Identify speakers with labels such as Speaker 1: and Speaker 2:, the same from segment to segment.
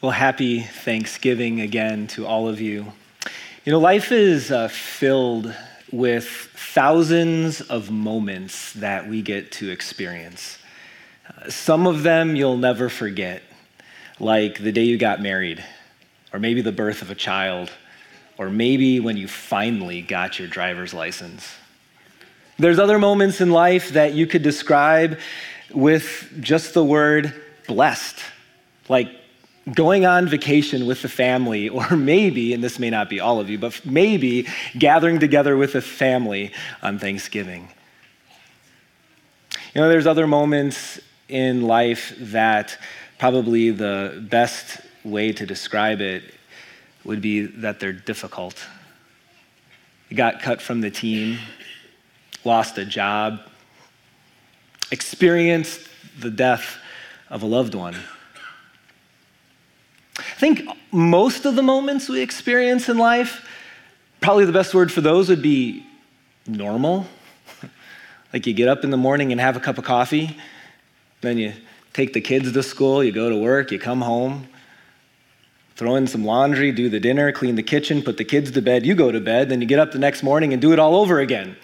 Speaker 1: Well, happy Thanksgiving again to all of you. You know, life is uh, filled with thousands of moments that we get to experience. Uh, some of them you'll never forget, like the day you got married, or maybe the birth of a child, or maybe when you finally got your driver's license. There's other moments in life that you could describe with just the word blessed, like going on vacation with the family, or maybe, and this may not be all of you, but maybe gathering together with a family on Thanksgiving. You know, there's other moments in life that probably the best way to describe it would be that they're difficult. You got cut from the team, lost a job, experienced the death of a loved one. I think most of the moments we experience in life, probably the best word for those would be normal. like you get up in the morning and have a cup of coffee, then you take the kids to school, you go to work, you come home, throw in some laundry, do the dinner, clean the kitchen, put the kids to bed, you go to bed, then you get up the next morning and do it all over again.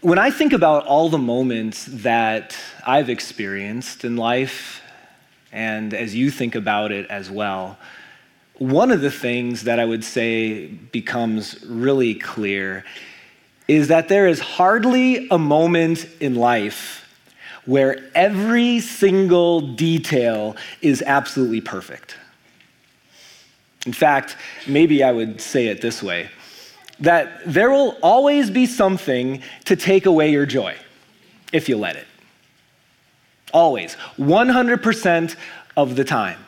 Speaker 1: When I think about all the moments that I've experienced in life, and as you think about it as well, one of the things that I would say becomes really clear is that there is hardly a moment in life where every single detail is absolutely perfect. In fact, maybe I would say it this way that there will always be something to take away your joy if you let it. Always. 100% of the time.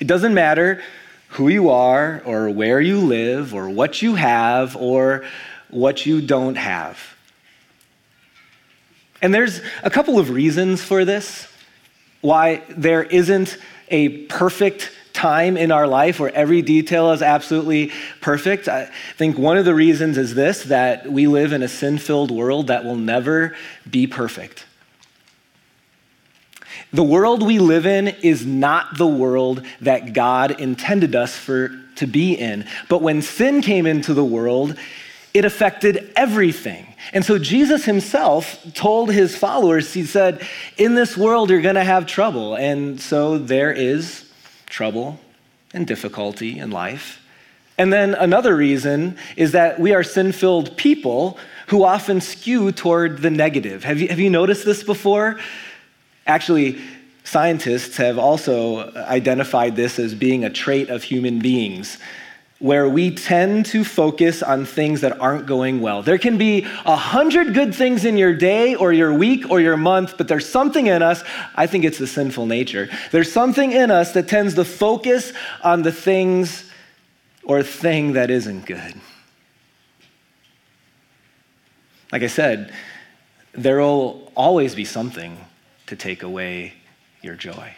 Speaker 1: It doesn't matter who you are or where you live or what you have or what you don't have. And there's a couple of reasons for this why there isn't a perfect time in our life where every detail is absolutely perfect. I think one of the reasons is this that we live in a sin filled world that will never be perfect. The world we live in is not the world that God intended us for to be in. But when sin came into the world, it affected everything. And so Jesus himself told his followers, he said, In this world, you're going to have trouble. And so there is trouble and difficulty in life. And then another reason is that we are sin filled people who often skew toward the negative. Have you, have you noticed this before? Actually, scientists have also identified this as being a trait of human beings where we tend to focus on things that aren't going well. There can be a hundred good things in your day or your week or your month, but there's something in us, I think it's the sinful nature. There's something in us that tends to focus on the things or thing that isn't good. Like I said, there will always be something to take away your joy.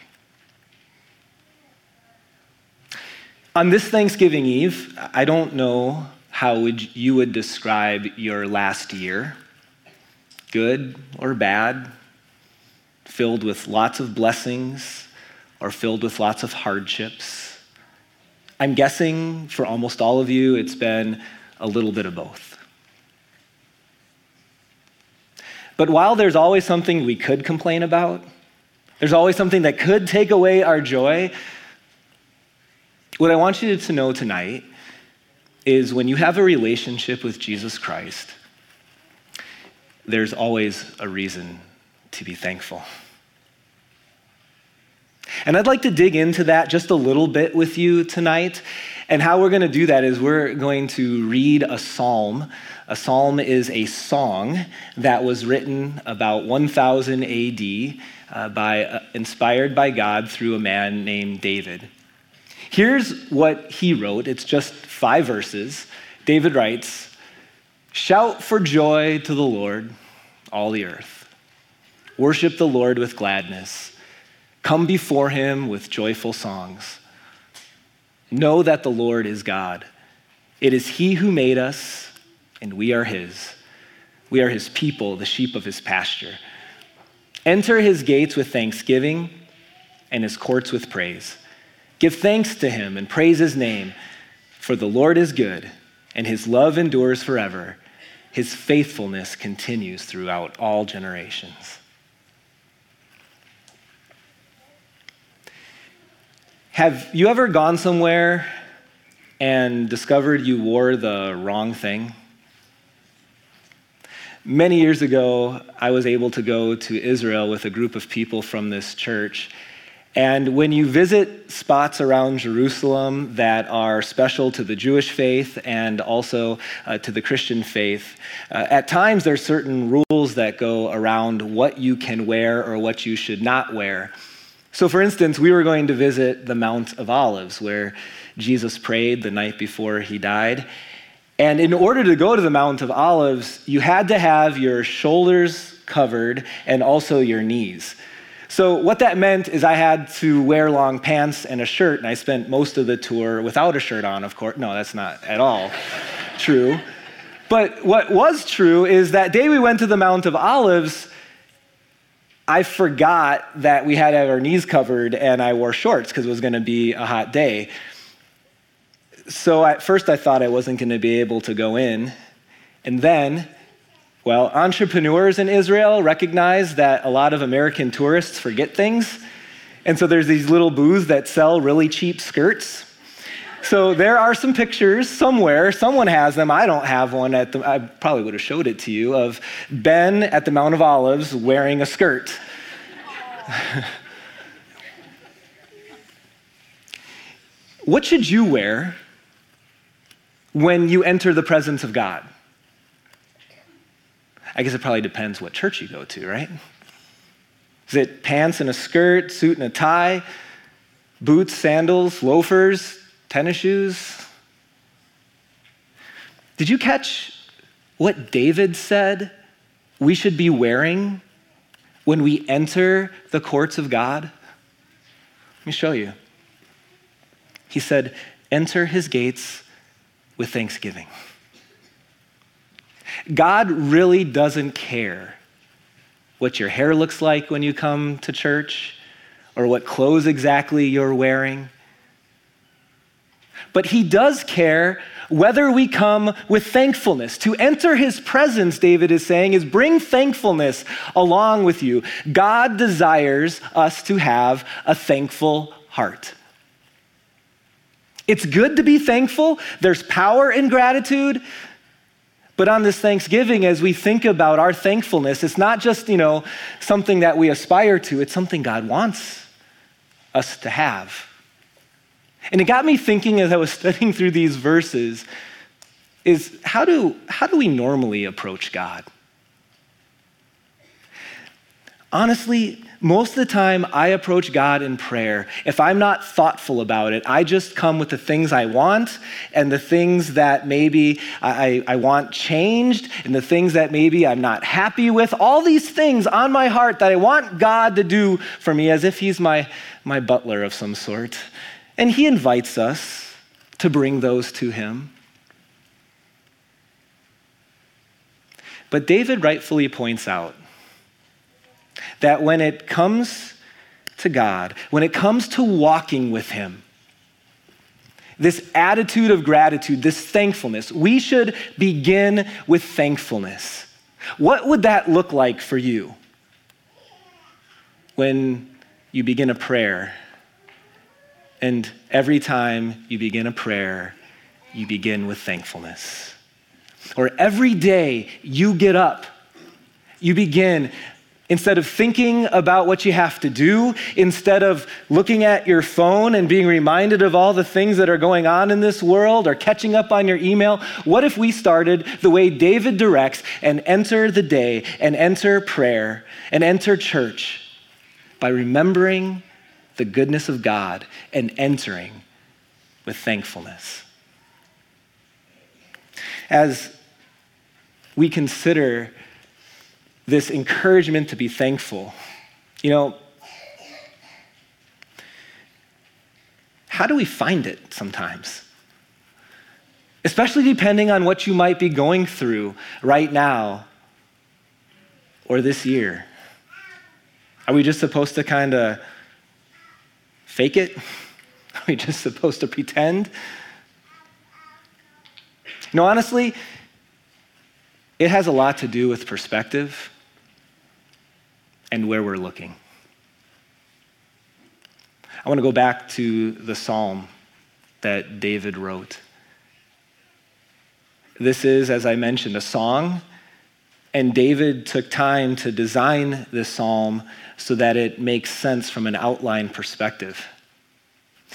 Speaker 1: On this Thanksgiving Eve, I don't know how would you would describe your last year good or bad, filled with lots of blessings or filled with lots of hardships. I'm guessing for almost all of you, it's been a little bit of both. But while there's always something we could complain about, there's always something that could take away our joy. What I want you to know tonight is when you have a relationship with Jesus Christ, there's always a reason to be thankful. And I'd like to dig into that just a little bit with you tonight. And how we're going to do that is we're going to read a psalm. A psalm is a song that was written about 1000 AD uh, by, uh, inspired by God through a man named David. Here's what he wrote. It's just five verses. David writes Shout for joy to the Lord, all the earth. Worship the Lord with gladness. Come before him with joyful songs. Know that the Lord is God. It is he who made us, and we are his. We are his people, the sheep of his pasture. Enter his gates with thanksgiving and his courts with praise. Give thanks to him and praise his name, for the Lord is good, and his love endures forever. His faithfulness continues throughout all generations. Have you ever gone somewhere and discovered you wore the wrong thing? Many years ago, I was able to go to Israel with a group of people from this church. And when you visit spots around Jerusalem that are special to the Jewish faith and also uh, to the Christian faith, uh, at times there are certain rules that go around what you can wear or what you should not wear. So, for instance, we were going to visit the Mount of Olives, where Jesus prayed the night before he died. And in order to go to the Mount of Olives, you had to have your shoulders covered and also your knees. So, what that meant is I had to wear long pants and a shirt, and I spent most of the tour without a shirt on, of course. No, that's not at all true. But what was true is that day we went to the Mount of Olives, I forgot that we had to have our knees covered and I wore shorts because it was going to be a hot day. So at first I thought I wasn't going to be able to go in. And then well, entrepreneurs in Israel recognize that a lot of American tourists forget things. And so there's these little booths that sell really cheap skirts. So there are some pictures somewhere. Someone has them. I don't have one at the, I probably would have showed it to you of Ben at the Mount of Olives wearing a skirt. what should you wear when you enter the presence of God? I guess it probably depends what church you go to, right? Is it pants and a skirt, suit and a tie, boots, sandals, loafers, tennis shoes? Did you catch what David said we should be wearing when we enter the courts of God? Let me show you. He said, Enter his gates with thanksgiving. God really doesn't care what your hair looks like when you come to church or what clothes exactly you're wearing. But He does care whether we come with thankfulness. To enter His presence, David is saying, is bring thankfulness along with you. God desires us to have a thankful heart. It's good to be thankful. There's power in gratitude. But on this Thanksgiving, as we think about our thankfulness, it's not just, you know, something that we aspire to, it's something God wants us to have. And it got me thinking as I was studying through these verses is how do, how do we normally approach God? Honestly, most of the time I approach God in prayer. If I'm not thoughtful about it, I just come with the things I want and the things that maybe I, I want changed and the things that maybe I'm not happy with. All these things on my heart that I want God to do for me as if He's my, my butler of some sort. And He invites us to bring those to Him. But David rightfully points out that when it comes to God, when it comes to walking with Him, this attitude of gratitude, this thankfulness, we should begin with thankfulness. What would that look like for you when you begin a prayer? And every time you begin a prayer, you begin with thankfulness. Or every day you get up, you begin Instead of thinking about what you have to do, instead of looking at your phone and being reminded of all the things that are going on in this world or catching up on your email, what if we started the way David directs and enter the day and enter prayer and enter church by remembering the goodness of God and entering with thankfulness? As we consider this encouragement to be thankful. You know, how do we find it sometimes? Especially depending on what you might be going through right now or this year. Are we just supposed to kind of fake it? Are we just supposed to pretend? Know, honestly, it has a lot to do with perspective and where we're looking. I want to go back to the psalm that David wrote. This is, as I mentioned, a song, and David took time to design this psalm so that it makes sense from an outline perspective.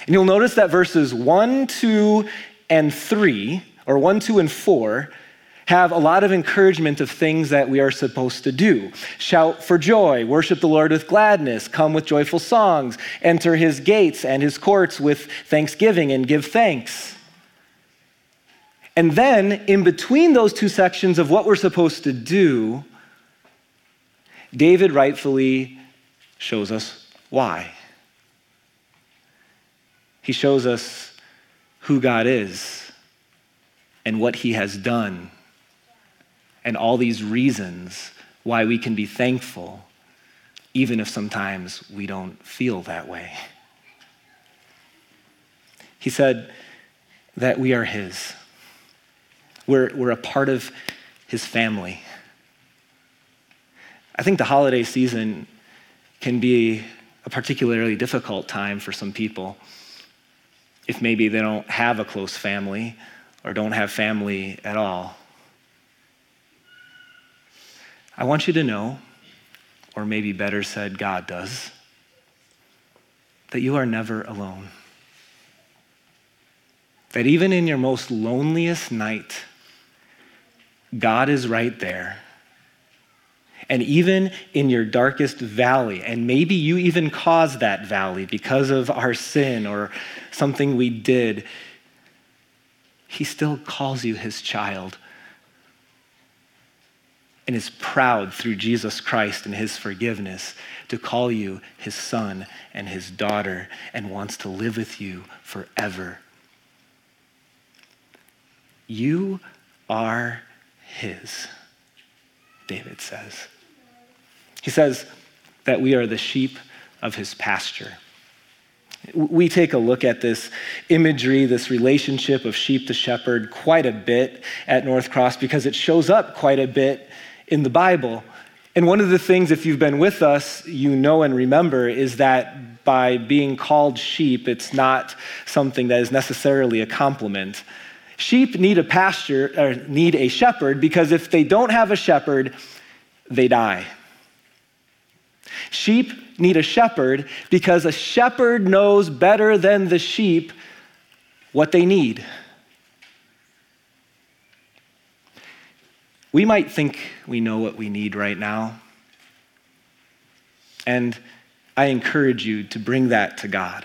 Speaker 1: And you'll notice that verses 1, 2, and 3, or 1, 2, and 4, have a lot of encouragement of things that we are supposed to do. Shout for joy, worship the Lord with gladness, come with joyful songs, enter his gates and his courts with thanksgiving and give thanks. And then, in between those two sections of what we're supposed to do, David rightfully shows us why. He shows us who God is and what he has done and all these reasons why we can be thankful, even if sometimes we don't feel that way. He said that we are His, we're, we're a part of His family. I think the holiday season can be a particularly difficult time for some people if maybe they don't have a close family or don't have family at all. I want you to know, or maybe better said, God does, that you are never alone. That even in your most loneliest night, God is right there. And even in your darkest valley, and maybe you even caused that valley because of our sin or something we did, He still calls you His child and is proud through Jesus Christ and his forgiveness to call you his son and his daughter and wants to live with you forever. You are his, David says. He says that we are the sheep of his pasture. We take a look at this imagery, this relationship of sheep to shepherd, quite a bit at North Cross because it shows up quite a bit in the Bible. And one of the things, if you've been with us, you know and remember is that by being called sheep, it's not something that is necessarily a compliment. Sheep need a pasture, or need a shepherd, because if they don't have a shepherd, they die. Sheep need a shepherd because a shepherd knows better than the sheep what they need. We might think we know what we need right now. And I encourage you to bring that to God.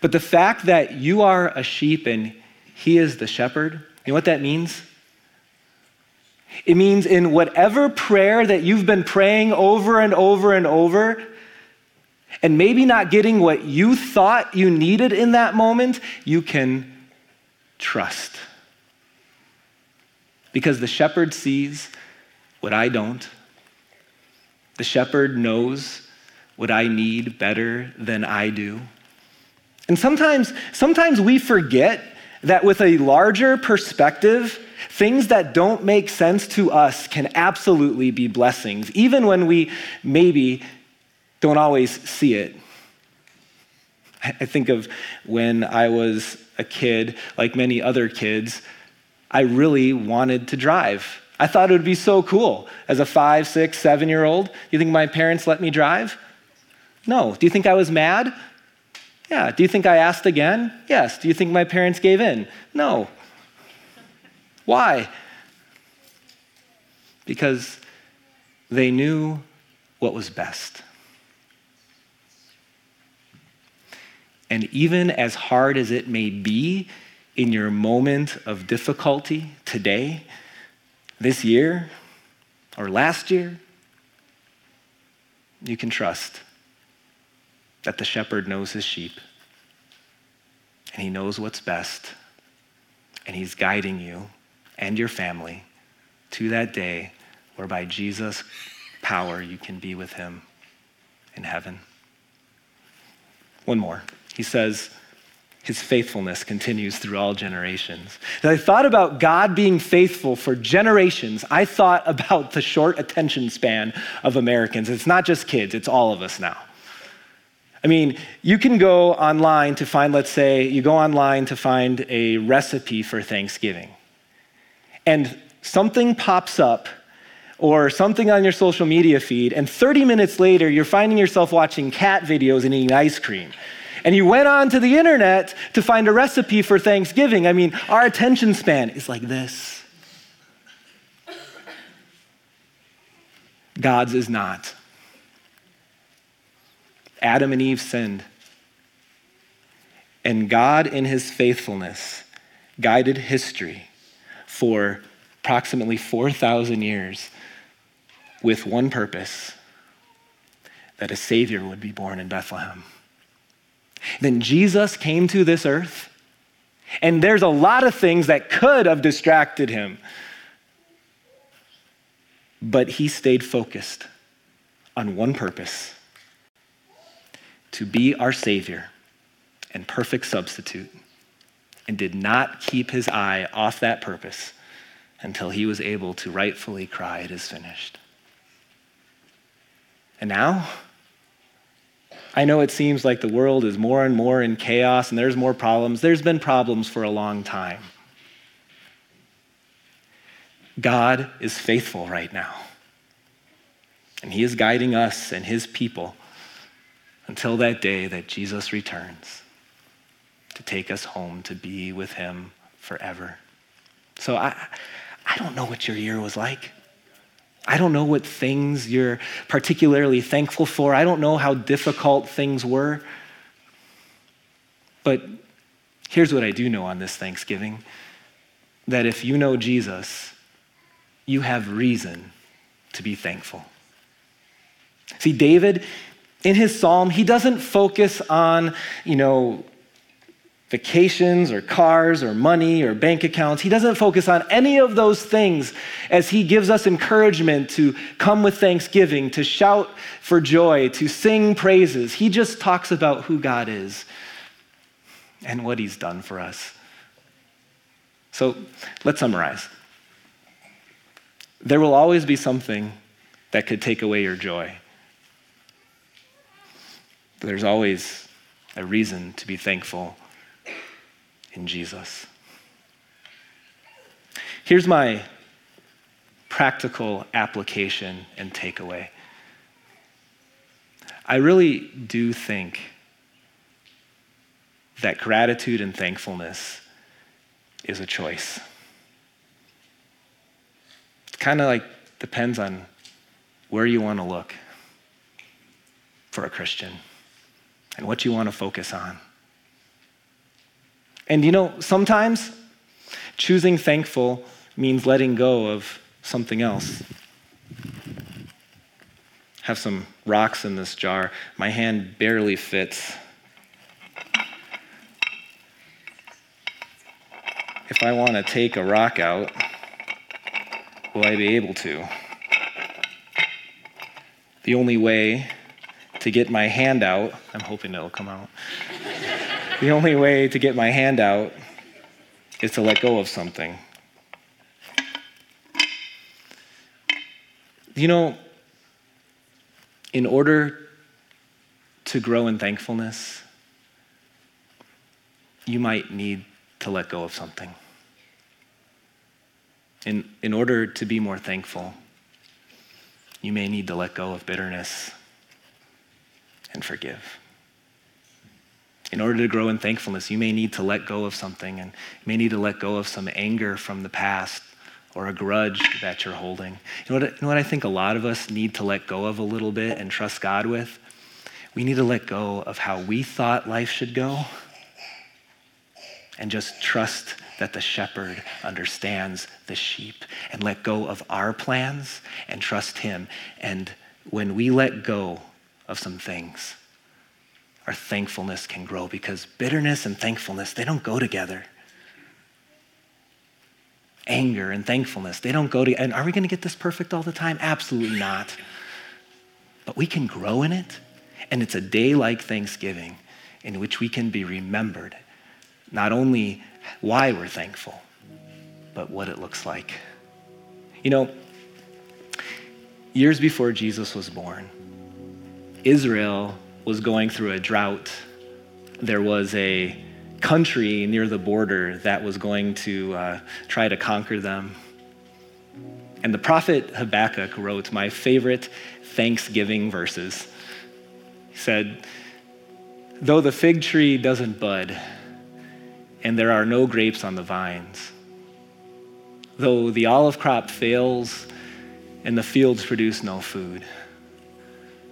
Speaker 1: But the fact that you are a sheep and He is the shepherd, you know what that means? It means in whatever prayer that you've been praying over and over and over, and maybe not getting what you thought you needed in that moment, you can trust. Because the shepherd sees what I don't. The shepherd knows what I need better than I do. And sometimes, sometimes we forget that with a larger perspective, things that don't make sense to us can absolutely be blessings, even when we maybe don't always see it. I think of when I was a kid, like many other kids, I really wanted to drive. I thought it would be so cool. As a five, six, seven year old, you think my parents let me drive? No. Do you think I was mad? Yeah. Do you think I asked again? Yes. Do you think my parents gave in? No. Why? Because they knew what was best. And even as hard as it may be in your moment of difficulty today, this year, or last year, you can trust that the shepherd knows his sheep and he knows what's best and he's guiding you and your family to that day whereby Jesus power, you can be with him in heaven. One more. He says, his faithfulness continues through all generations. As I thought about God being faithful for generations, I thought about the short attention span of Americans. It's not just kids, it's all of us now. I mean, you can go online to find, let's say, you go online to find a recipe for Thanksgiving, and something pops up or something on your social media feed, and 30 minutes later, you're finding yourself watching cat videos and eating ice cream. And you went on to the internet to find a recipe for Thanksgiving. I mean, our attention span is like this. God's is not. Adam and Eve sinned. And God, in his faithfulness, guided history for approximately 4,000 years with one purpose that a Savior would be born in Bethlehem. Then Jesus came to this earth, and there's a lot of things that could have distracted him, but he stayed focused on one purpose to be our Savior and perfect substitute, and did not keep his eye off that purpose until he was able to rightfully cry, It is finished. And now, I know it seems like the world is more and more in chaos and there's more problems. There's been problems for a long time. God is faithful right now. And He is guiding us and His people until that day that Jesus returns to take us home to be with him forever. So I, I don't know what your year was like. I don't know what things you're particularly thankful for. I don't know how difficult things were. But here's what I do know on this Thanksgiving that if you know Jesus, you have reason to be thankful. See, David, in his psalm, he doesn't focus on, you know, vacations or cars or money or bank accounts. He doesn't focus on any of those things as he gives us encouragement to come with thanksgiving, to shout for joy, to sing praises. He just talks about who God is and what he's done for us. So let's summarize. There will always be something that could take away your joy there's always a reason to be thankful in Jesus. Here's my practical application and takeaway. I really do think that gratitude and thankfulness is a choice. It kind of like depends on where you want to look for a Christian and what you want to focus on. And you know, sometimes choosing thankful means letting go of something else. Have some rocks in this jar. My hand barely fits. If I want to take a rock out, will I be able to? The only way to get my hand out, I'm hoping it'll come out. The only way to get my hand out is to let go of something. You know, in order to grow in thankfulness, you might need to let go of something. In, in order to be more thankful, you may need to let go of bitterness and forgive. In order to grow in thankfulness, you may need to let go of something and you may need to let go of some anger from the past or a grudge that you're holding. You know, what, you know what I think a lot of us need to let go of a little bit and trust God with? We need to let go of how we thought life should go and just trust that the shepherd understands the sheep and let go of our plans and trust him. And when we let go of some things, our thankfulness can grow because bitterness and thankfulness, they don't go together. Anger and thankfulness, they don't go together. And are we going to get this perfect all the time? Absolutely not. but we can grow in it. And it's a day like Thanksgiving in which we can be remembered, not only why we're thankful, but what it looks like. You know, years before Jesus was born, Israel was going through a drought. There was a country near the border that was going to uh, try to conquer them. And the prophet Habakkuk wrote my favorite Thanksgiving verses. He said, Though the fig tree doesn't bud, and there are no grapes on the vines, though the olive crop fails and the fields produce no food,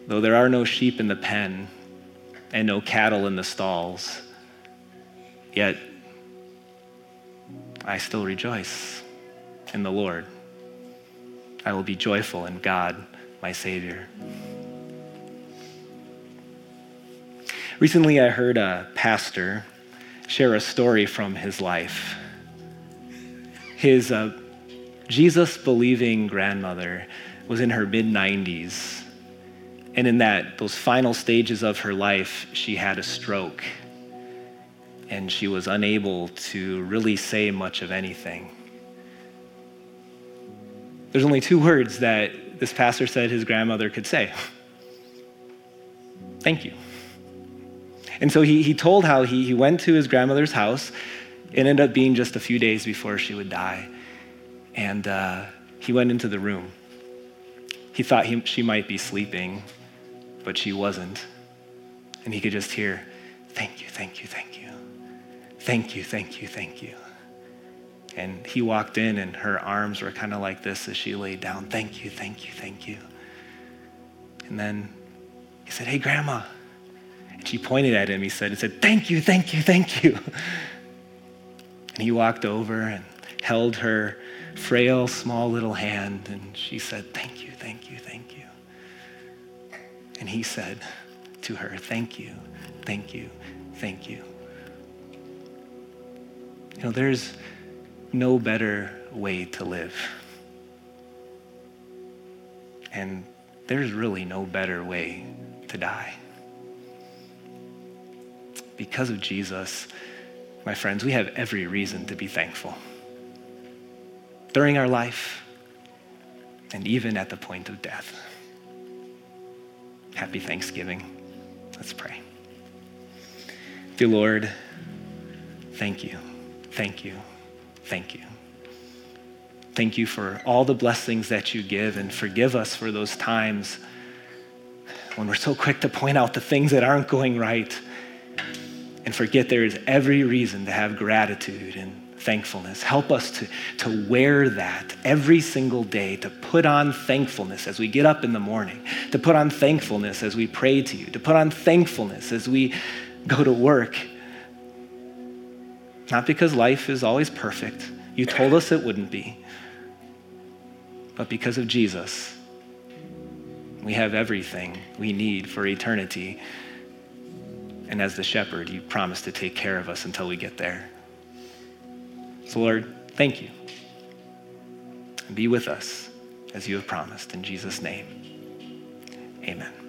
Speaker 1: though there are no sheep in the pen and no cattle in the stalls, yet I still rejoice in the Lord. I will be joyful in God, my Savior. Recently, I heard a pastor share a story from his life. His uh, Jesus believing grandmother was in her mid 90s. And in that, those final stages of her life, she had a stroke. And she was unable to really say much of anything. There's only two words that this pastor said his grandmother could say Thank you. And so he, he told how he, he went to his grandmother's house. It ended up being just a few days before she would die. And uh, he went into the room. He thought he, she might be sleeping, but she wasn't. And he could just hear, Thank you, thank you, thank you. Thank you, thank you, thank you. And he walked in, and her arms were kind of like this as she laid down. Thank you, thank you, thank you. And then he said, Hey, Grandma. And she pointed at him, he said, and said, Thank you, thank you, thank you. And he walked over and held her frail, small little hand, and she said, Thank you, thank you. And he said to her, Thank you, thank you, thank you. You know, there's no better way to live. And there's really no better way to die because of Jesus, my friends, we have every reason to be thankful. During our life, and even at the point of death. Happy Thanksgiving. Let's pray. Dear Lord, thank you, thank you, thank you. Thank you for all the blessings that you give, and forgive us for those times when we're so quick to point out the things that aren't going right and forget there is every reason to have gratitude and thankfulness. Help us to, to wear that every single day, to put on thankfulness as we get up in the morning, to put on thankfulness as we pray to you, to put on thankfulness as we go to work. Not because life is always perfect, you told us it wouldn't be, but because of Jesus. We have everything we need for eternity and as the shepherd, you promise to take care of us until we get there. So, Lord, thank you. Be with us as you have promised. In Jesus' name, amen.